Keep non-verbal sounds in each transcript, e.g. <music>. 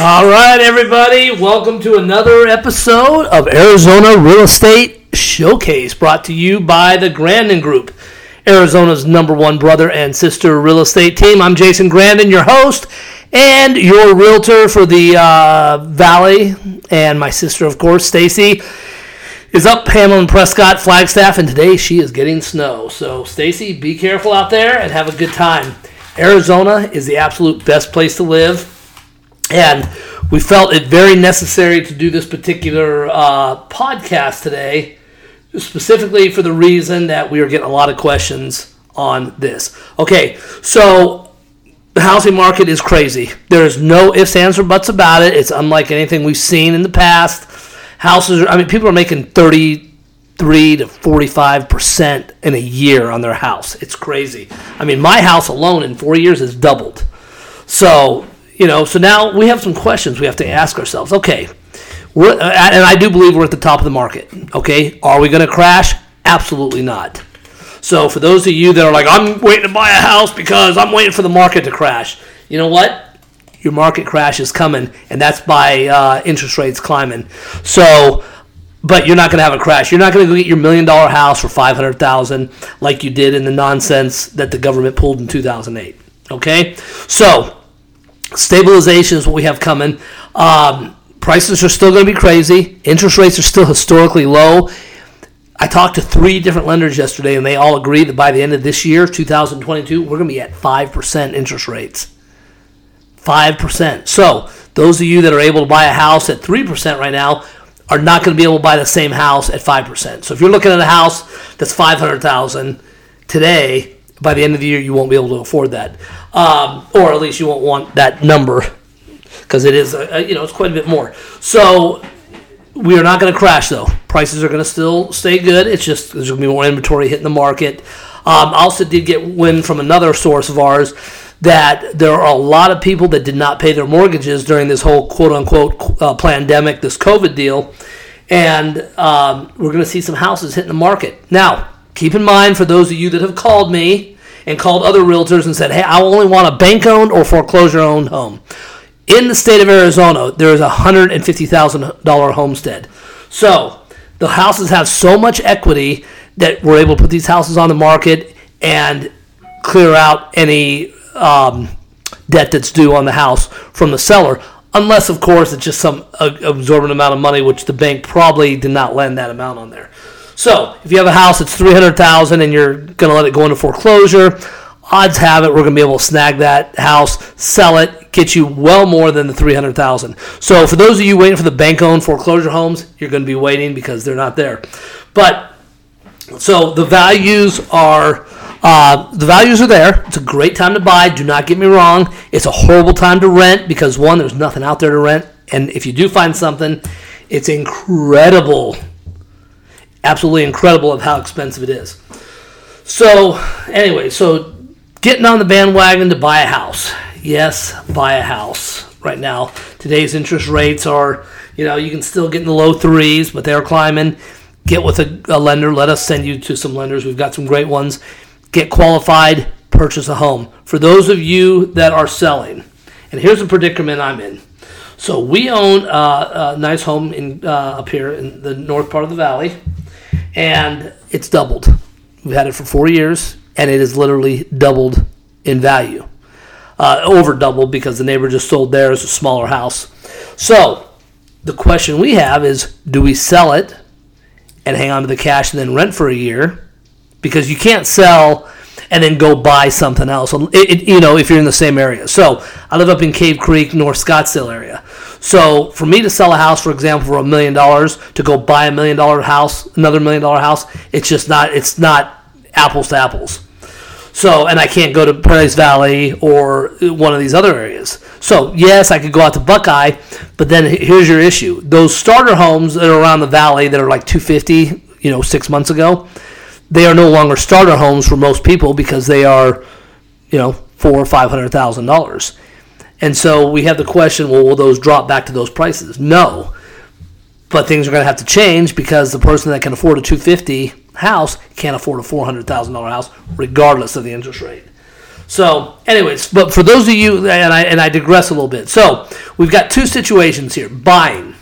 All right, everybody, welcome to another episode of Arizona Real Estate Showcase brought to you by the Grandin Group, Arizona's number one brother and sister real estate team. I'm Jason Grandin, your host and your realtor for the uh, Valley, and my sister, of course, Stacy. Is up Hamlin Prescott Flagstaff, and today she is getting snow. So, Stacy, be careful out there and have a good time. Arizona is the absolute best place to live and we felt it very necessary to do this particular uh, podcast today, specifically for the reason that we are getting a lot of questions on this. Okay, so the housing market is crazy. There's no ifs, ands, or buts about it. It's unlike anything we've seen in the past. Houses, are, I mean, people are making 33 to 45 percent in a year on their house. It's crazy. I mean, my house alone in four years has doubled. So you know, so now we have some questions we have to ask ourselves. Okay, we're, uh, and I do believe we're at the top of the market. Okay, are we going to crash? Absolutely not. So for those of you that are like, I'm waiting to buy a house because I'm waiting for the market to crash, you know what? Your market crash is coming, and that's by uh, interest rates climbing. So, but you're not going to have a crash. You're not going to go get your million dollar house for five hundred thousand like you did in the nonsense that the government pulled in two thousand eight. Okay, so Stabilization is what we have coming. Um, prices are still going to be crazy. Interest rates are still historically low. I talked to three different lenders yesterday, and they all agree that by the end of this year, 2022, we're going to be at 5% interest rates. 5%. So, those of you that are able to buy a house at 3% right now are not going to be able to buy the same house at 5%. So, if you're looking at a house that's 500,000 today, by the end of the year, you won't be able to afford that, um, or at least you won't want that number because it is, a, a, you know, it's quite a bit more. So we are not going to crash though. Prices are going to still stay good. It's just there's going to be more inventory hitting the market. Um, also, did get wind from another source of ours that there are a lot of people that did not pay their mortgages during this whole quote unquote uh, pandemic, this COVID deal, and um, we're going to see some houses hitting the market now keep in mind for those of you that have called me and called other realtors and said, hey, I only want a bank owned or foreclosure owned home. In the state of Arizona, there is a $150,000 homestead. So the houses have so much equity that we're able to put these houses on the market and clear out any um, debt that's due on the house from the seller. Unless, of course, it's just some uh, absorbent amount of money, which the bank probably did not lend that amount on there. So if you have a house that's three hundred thousand and you're going to let it go into foreclosure, odds have it we're going to be able to snag that house, sell it, get you well more than the three hundred thousand. So for those of you waiting for the bank-owned foreclosure homes, you're going to be waiting because they're not there. But so the values are. Uh, the values are there. It's a great time to buy. Do not get me wrong. It's a horrible time to rent because one, there's nothing out there to rent, and if you do find something, it's incredible absolutely incredible of how expensive it is. So, anyway, so getting on the bandwagon to buy a house. Yes, buy a house right now. Today's interest rates are, you know, you can still get in the low threes, but they're climbing. Get with a, a lender. Let us send you to some lenders. We've got some great ones. Get qualified, purchase a home. For those of you that are selling, and here's the predicament I'm in. So we own uh, a nice home in uh, up here in the north part of the valley and it's doubled. We've had it for four years, and it has literally doubled in value. Uh, over doubled because the neighbor just sold theirs, a smaller house. So the question we have is do we sell it and hang on to the cash and then rent for a year? Because you can't sell and then go buy something else. It, it, you know, if you're in the same area. So I live up in Cave Creek, North Scottsdale area. So for me to sell a house, for example, for a million dollars, to go buy a million dollar house, another million dollar house, it's just not. It's not apples to apples. So, and I can't go to Paradise Valley or one of these other areas. So, yes, I could go out to Buckeye, but then here's your issue: those starter homes that are around the valley that are like 250, you know, six months ago, they are no longer starter homes for most people because they are, you know, four or five hundred thousand dollars. And so we have the question well, will those drop back to those prices? No. But things are going to have to change because the person that can afford a 250 house can't afford a $400,000 house regardless of the interest rate. So, anyways, but for those of you, and I and I digress a little bit. So, we've got two situations here: buying.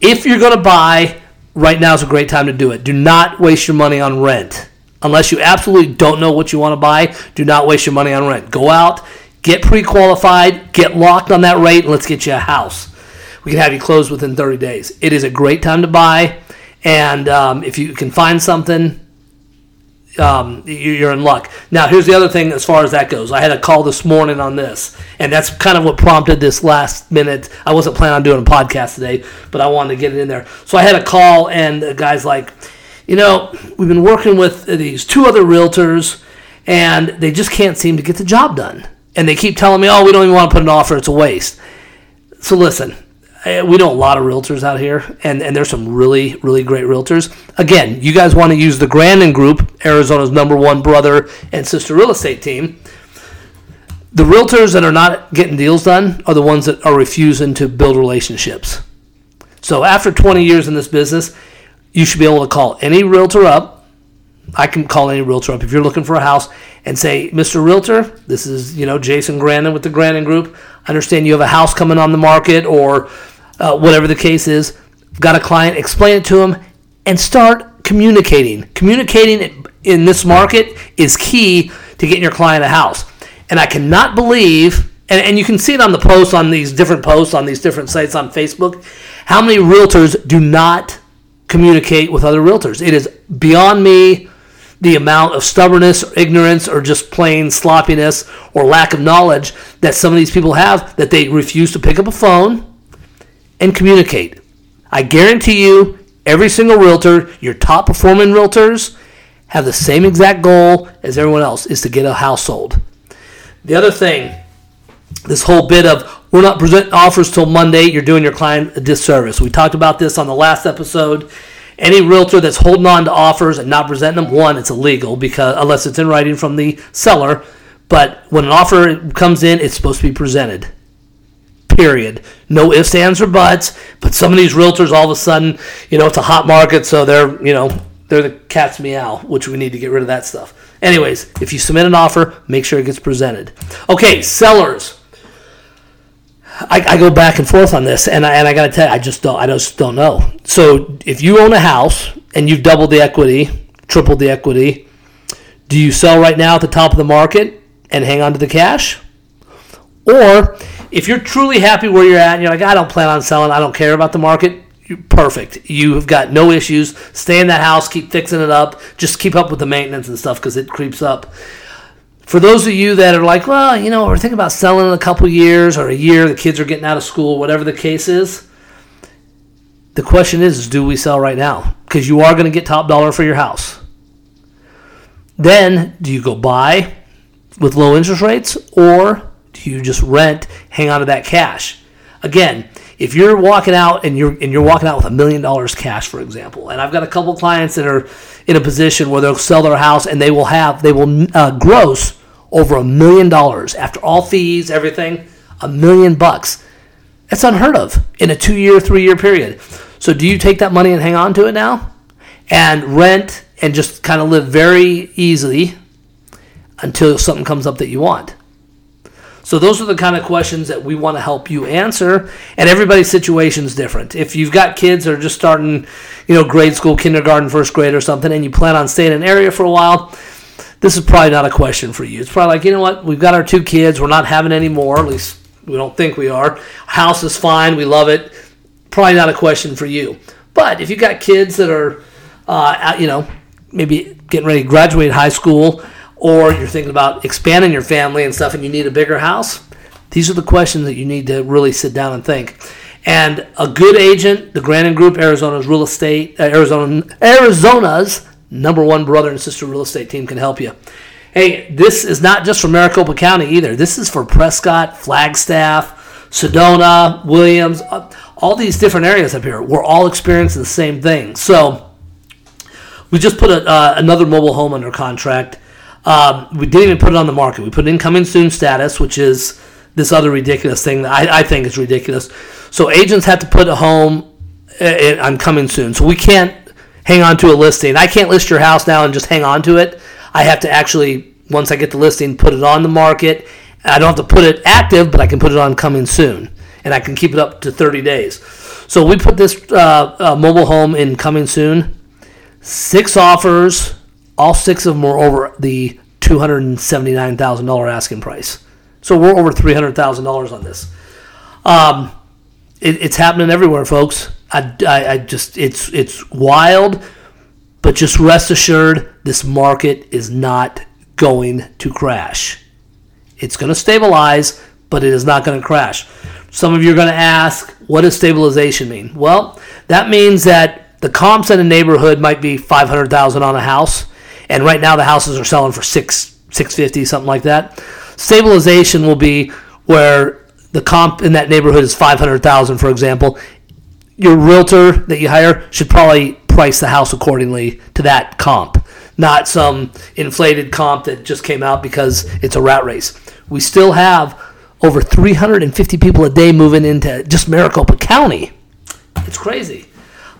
If you're going to buy, right now is a great time to do it. Do not waste your money on rent unless you absolutely don't know what you want to buy. Do not waste your money on rent. Go out, get pre-qualified, get locked on that rate, and let's get you a house. We can have you closed within 30 days. It is a great time to buy, and um, if you can find something um, you're in luck. Now, here's the other thing as far as that goes. I had a call this morning on this, and that's kind of what prompted this last minute. I wasn't planning on doing a podcast today, but I wanted to get it in there. So I had a call, and the guy's like, you know, we've been working with these two other realtors, and they just can't seem to get the job done. And they keep telling me, oh, we don't even want to put an offer, it's a waste. So listen, uh, we know a lot of realtors out here, and, and there's some really, really great realtors. Again, you guys want to use the Grandin Group, Arizona's number one brother and sister real estate team. The realtors that are not getting deals done are the ones that are refusing to build relationships. So after 20 years in this business, you should be able to call any realtor up. I can call any realtor up if you're looking for a house and say, Mr. Realtor, this is you know Jason Grandin with the Grandin Group. I understand you have a house coming on the market or uh, whatever the case is, got a client, explain it to them, and start communicating. Communicating in this market is key to getting your client a house. And I cannot believe, and, and you can see it on the posts on these different posts on these different sites on Facebook, how many realtors do not communicate with other realtors. It is beyond me the amount of stubbornness or ignorance or just plain sloppiness or lack of knowledge that some of these people have that they refuse to pick up a phone and communicate. I guarantee you, every single realtor, your top performing realtors, have the same exact goal as everyone else is to get a household. The other thing, this whole bit of we're not presenting offers till Monday, you're doing your client a disservice. We talked about this on the last episode. Any realtor that's holding on to offers and not presenting them, one, it's illegal because unless it's in writing from the seller. But when an offer comes in, it's supposed to be presented period. No ifs, ands, or buts. But some of these realtors, all of a sudden, you know, it's a hot market, so they're, you know, they're the cat's meow, which we need to get rid of that stuff. Anyways, if you submit an offer, make sure it gets presented. Okay, sellers. I, I go back and forth on this, and I, and I got to tell you, I just don't, I just don't know. So if you own a house and you've doubled the equity, tripled the equity, do you sell right now at the top of the market and hang on to the cash? Or if you're truly happy where you're at and you're like, I don't plan on selling, I don't care about the market, perfect. You've got no issues. Stay in that house, keep fixing it up, just keep up with the maintenance and stuff because it creeps up. For those of you that are like, well, you know, we're thinking about selling in a couple years or a year, the kids are getting out of school, whatever the case is, the question is, is do we sell right now? Because you are going to get top dollar for your house. Then, do you go buy with low interest rates or do you just rent, hang on to that cash? Again, if you're walking out and you're and you're walking out with a million dollars cash, for example, and I've got a couple clients that are in a position where they'll sell their house and they will have they will uh, gross over a million dollars after all fees, everything, a million bucks. That's unheard of in a two-year, three-year period. So, do you take that money and hang on to it now, and rent and just kind of live very easily until something comes up that you want? So those are the kind of questions that we want to help you answer. And everybody's situation is different. If you've got kids that are just starting, you know, grade school, kindergarten, first grade or something, and you plan on staying in an area for a while, this is probably not a question for you. It's probably like, you know what, we've got our two kids, we're not having any more, at least we don't think we are. House is fine, we love it. Probably not a question for you. But if you've got kids that are, uh, you know, maybe getting ready to graduate high school, or you're thinking about expanding your family and stuff and you need a bigger house, these are the questions that you need to really sit down and think. And a good agent, the Grandin Group, Arizona's real estate, uh, Arizona, Arizona's number one brother and sister real estate team can help you. Hey, this is not just for Maricopa County either. This is for Prescott, Flagstaff, Sedona, Williams, uh, all these different areas up here. We're all experiencing the same thing. So we just put a, uh, another mobile home under contract um, we didn't even put it on the market. We put incoming soon status, which is this other ridiculous thing that I, I think is ridiculous. So agents have to put a home uh, on coming soon. So we can't hang on to a listing. I can't list your house now and just hang on to it. I have to actually once I get the listing, put it on the market. I don't have to put it active, but I can put it on coming soon, and I can keep it up to 30 days. So we put this uh, uh, mobile home in coming soon. Six offers, all six of them were over the $279,000 asking price. So we're over $300,000 on this. Um, it, it's happening everywhere, folks. I, I, I just, it's, it's wild, but just rest assured this market is not going to crash. It's going to stabilize, but it is not going to crash. Some of you are going to ask, what does stabilization mean? Well, that means that the comps in a neighborhood might be 500,000 on a house, and right now the houses are selling for 6 650 something like that. Stabilization will be where the comp in that neighborhood is 500,000 for example. Your realtor that you hire should probably price the house accordingly to that comp, not some inflated comp that just came out because it's a rat race. We still have over 350 people a day moving into just Maricopa County. It's crazy.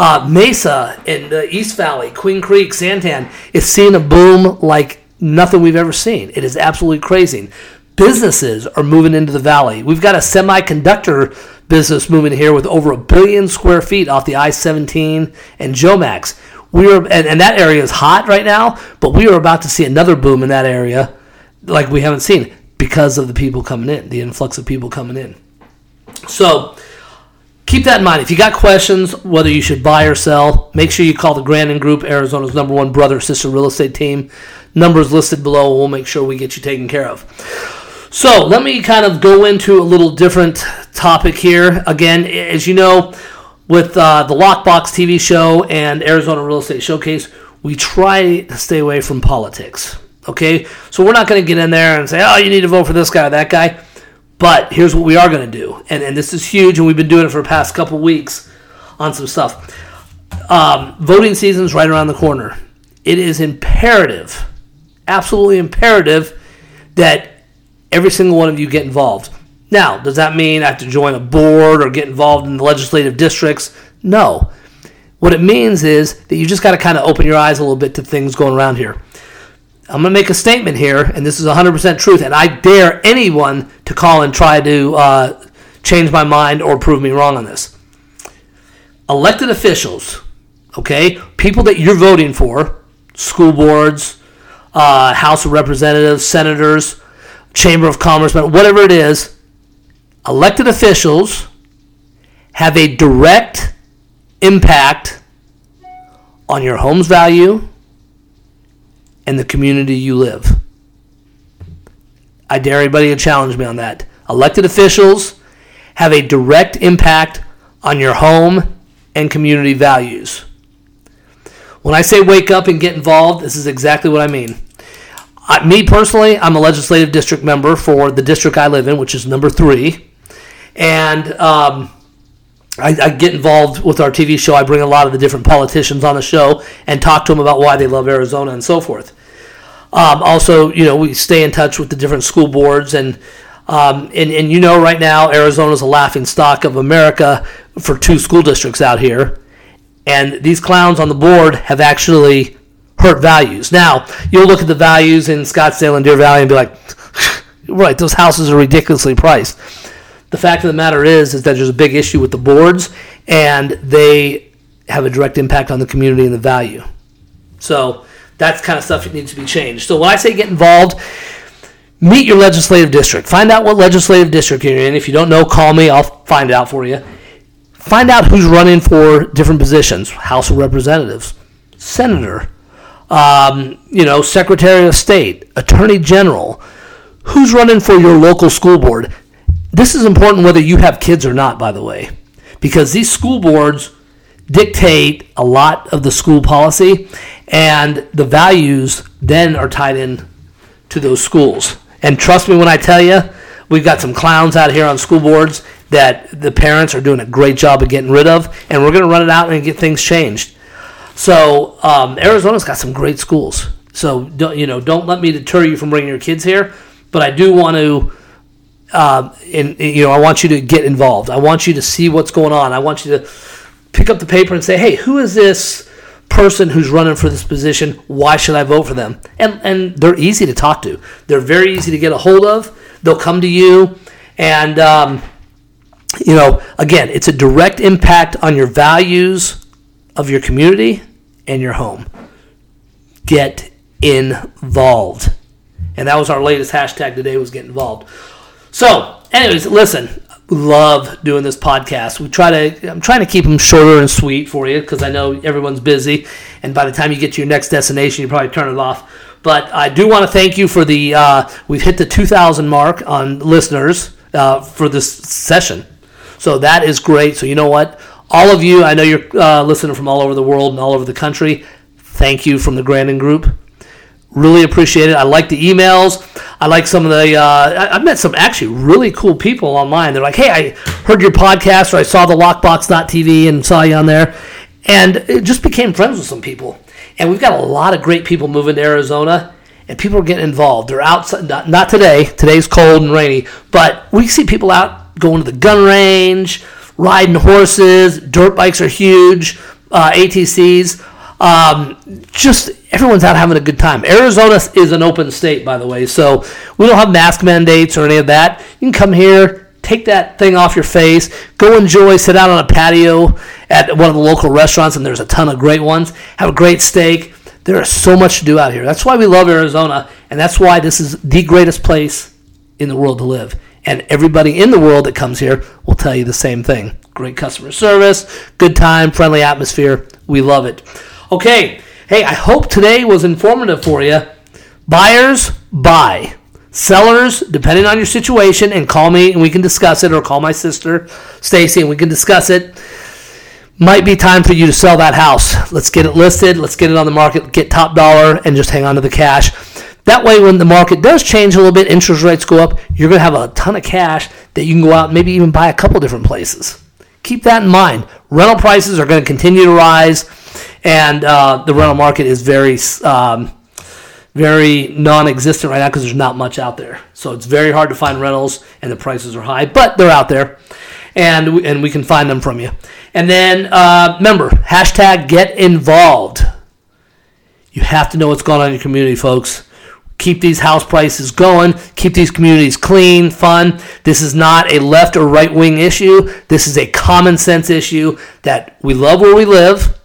Uh, Mesa in the East Valley, Queen Creek, Santan is seeing a boom like nothing we've ever seen. It is absolutely crazy. Businesses are moving into the valley. We've got a semiconductor business moving here with over a billion square feet off the I 17 and Jomax. We are, and, and that area is hot right now, but we are about to see another boom in that area like we haven't seen because of the people coming in, the influx of people coming in. So, keep that in mind. If you got questions, whether you should buy or sell, make sure you call the Grandin Group, Arizona's number one brother sister real estate team. Numbers listed below. We'll make sure we get you taken care of. So let me kind of go into a little different topic here. Again, as you know, with uh, the Lockbox TV show and Arizona Real Estate Showcase, we try to stay away from politics. Okay, so we're not going to get in there and say, "Oh, you need to vote for this guy or that guy." But here's what we are going to do, and and this is huge, and we've been doing it for the past couple weeks on some stuff. Um, voting season's right around the corner. It is imperative absolutely imperative that every single one of you get involved. Now, does that mean I have to join a board or get involved in the legislative districts? No. What it means is that you just got to kind of open your eyes a little bit to things going around here. I'm going to make a statement here, and this is 100% truth, and I dare anyone to call and try to uh, change my mind or prove me wrong on this. Elected officials, okay, people that you're voting for, school boards, uh, House of Representatives, senators, Chamber of Commerce, whatever it is, elected officials have a direct impact on your home's value and the community you live. I dare anybody to challenge me on that. Elected officials have a direct impact on your home and community values. When I say wake up and get involved, this is exactly what I mean me personally, I'm a legislative district member for the district I live in, which is number three, and um, I, I, get involved with our TV show. I bring a lot of the different politicians on the show and talk to them about why they love Arizona and so forth. Um, also, you know, we stay in touch with the different school boards and. Um, and, and you know, right now, Arizona is a laughing stock of America for two school districts out here. And these clowns on the board have actually hurt values. Now, you'll look at the values in Scottsdale and Deer Valley and be like, <sighs> right, those houses are ridiculously priced. The fact of the matter is, is that there's a big issue with the boards, and they have a direct impact on the community and the value. So that's kind of stuff that needs to be changed. So when I say get involved, meet your legislative district. Find out what legislative district you're in. If you don't know, call me. I'll find it out for you. Find out who's running for different positions: House of Representatives, Senator, um, you know, Secretary of State, Attorney General, who's running for your local school board. This is important whether you have kids or not, by the way, because these school boards dictate a lot of the school policy, and the values then are tied in to those schools. And trust me when I tell you, we've got some clowns out here on school boards that the parents are doing a great job of getting rid of, and we're going to run it out and get things changed. So um, Arizona's got some great schools. So don't, you know, don't let me deter you from bringing your kids here. But I do want to, and you know, I want you to get involved. I want you to see what's going on. I want you to pick up the paper and say, hey, who is this person who's running for this position. Why should I vote for them? And and they're easy to talk to. They're very easy to get a hold of. They'll come to you, and um, you know, again, it's a direct impact on your values of your community and your home. Get involved. And that was our latest hashtag today was get involved. So, anyways, listen, love doing this podcast. We try to I'm trying to keep them shorter and sweet for you because I know everyone's busy and by the time you get to your next destination you probably turn it off. But I do want to thank you for the uh, we've hit the 2000 mark on listeners uh, for this session. So that is great. So you know what? All of you, I know you're uh, listening from all over the world and all over the country. Thank you from the Grandin Group. Really appreciate it. I like the emails. I like some of the. Uh, I've met some actually really cool people online. They're like, "Hey, I heard your podcast, or I saw the Lockbox.tv and saw you on there," and it just became friends with some people. And we've got a lot of great people moving to Arizona, and people are getting involved. They're outside. Not, not today. Today's cold and rainy, but we see people out going to the gun range, riding horses. Dirt bikes are huge. Uh, ATCs. Um, just everyone's out having a good time. Arizona is an open state, by the way, so we don't have mask mandates or any of that. You can come here, take that thing off your face, go enjoy, sit out on a patio at one of the local restaurants, and there's a ton of great ones. Have a great steak. There is so much to do out here. That's why we love Arizona, and that's why this is the greatest place in the world to live. And everybody in the world that comes here will tell you the same thing. Great customer service, good time, friendly atmosphere. We love it. Okay, hey, I hope today was informative for you. Buyers, buy. Sellers, depending on your situation, and call me and we can discuss it, or call my sister Stacy and we can discuss it. Might be time for you to sell that house. Let's get it listed. Let's get it on the market. Get top dollar and just hang on to the cash. That way, when the market does change a little bit, interest rates go up, you're going to have a ton of cash that you can go out and maybe even buy a couple different places. Keep that in mind. Rental prices are going to continue to rise, and uh, the rental market is very, um, very non-existent right now because there's not much out there. So it's very hard to find rentals, and the prices are high, but they're out there, and we, and we can find them from you. And then uh, remember, hashtag get involved. You have to know what's going on in your community, folks keep these house prices going, keep these communities clean, fun. This is not a left or right wing issue. This is a common sense issue that we love where we live.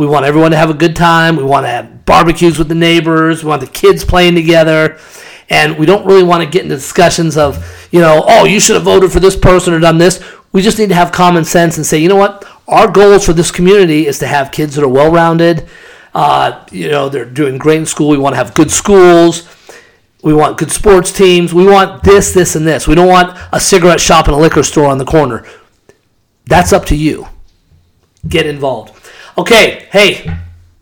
We want everyone to have a good time. We want to have barbecues with the neighbors. We want the kids playing together. And we don't really want to get into discussions of, you know, oh, you should have voted for this person or done this. We just need to have common sense and say, you know what? Our goals for this community is to have kids that are well rounded. Uh, you know, they're doing great in school. We want to have good schools we want good sports teams. We want this, this, and this. We don't want a cigarette shop and a liquor store on the corner. That's up to you. Get involved. Okay, hey,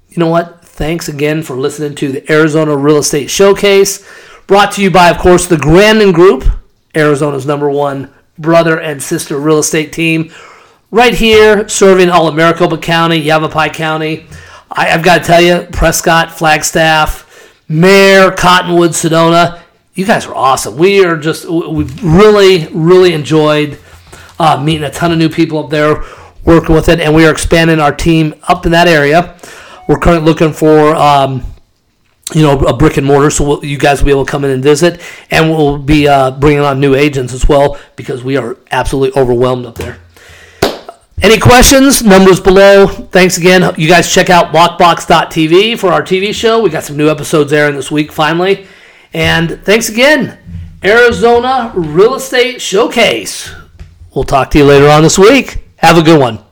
you know what? Thanks again for listening to the Arizona Real Estate Showcase. Brought to you by, of course, the Grandin Group, Arizona's number one brother and sister real estate team. Right here, serving all of Maricopa County, Yavapai County. I, have got to tell you, Prescott, Flagstaff, Mayer, Cottonwood, Sedona. You guys are awesome. We are just, we've really, really enjoyed uh, meeting a ton of new people up there, working with it, and we are expanding our team up in that area. We're currently looking for, um, you know, a brick and mortar, so we'll, you guys will be able to come in and visit, and we'll be uh, bringing on new agents as well because we are absolutely overwhelmed up there. Any questions? Numbers below. Thanks again. You guys check out lockbox.tv for our TV show. We got some new episodes airing this week finally. And thanks again. Arizona Real Estate Showcase. We'll talk to you later on this week. Have a good one.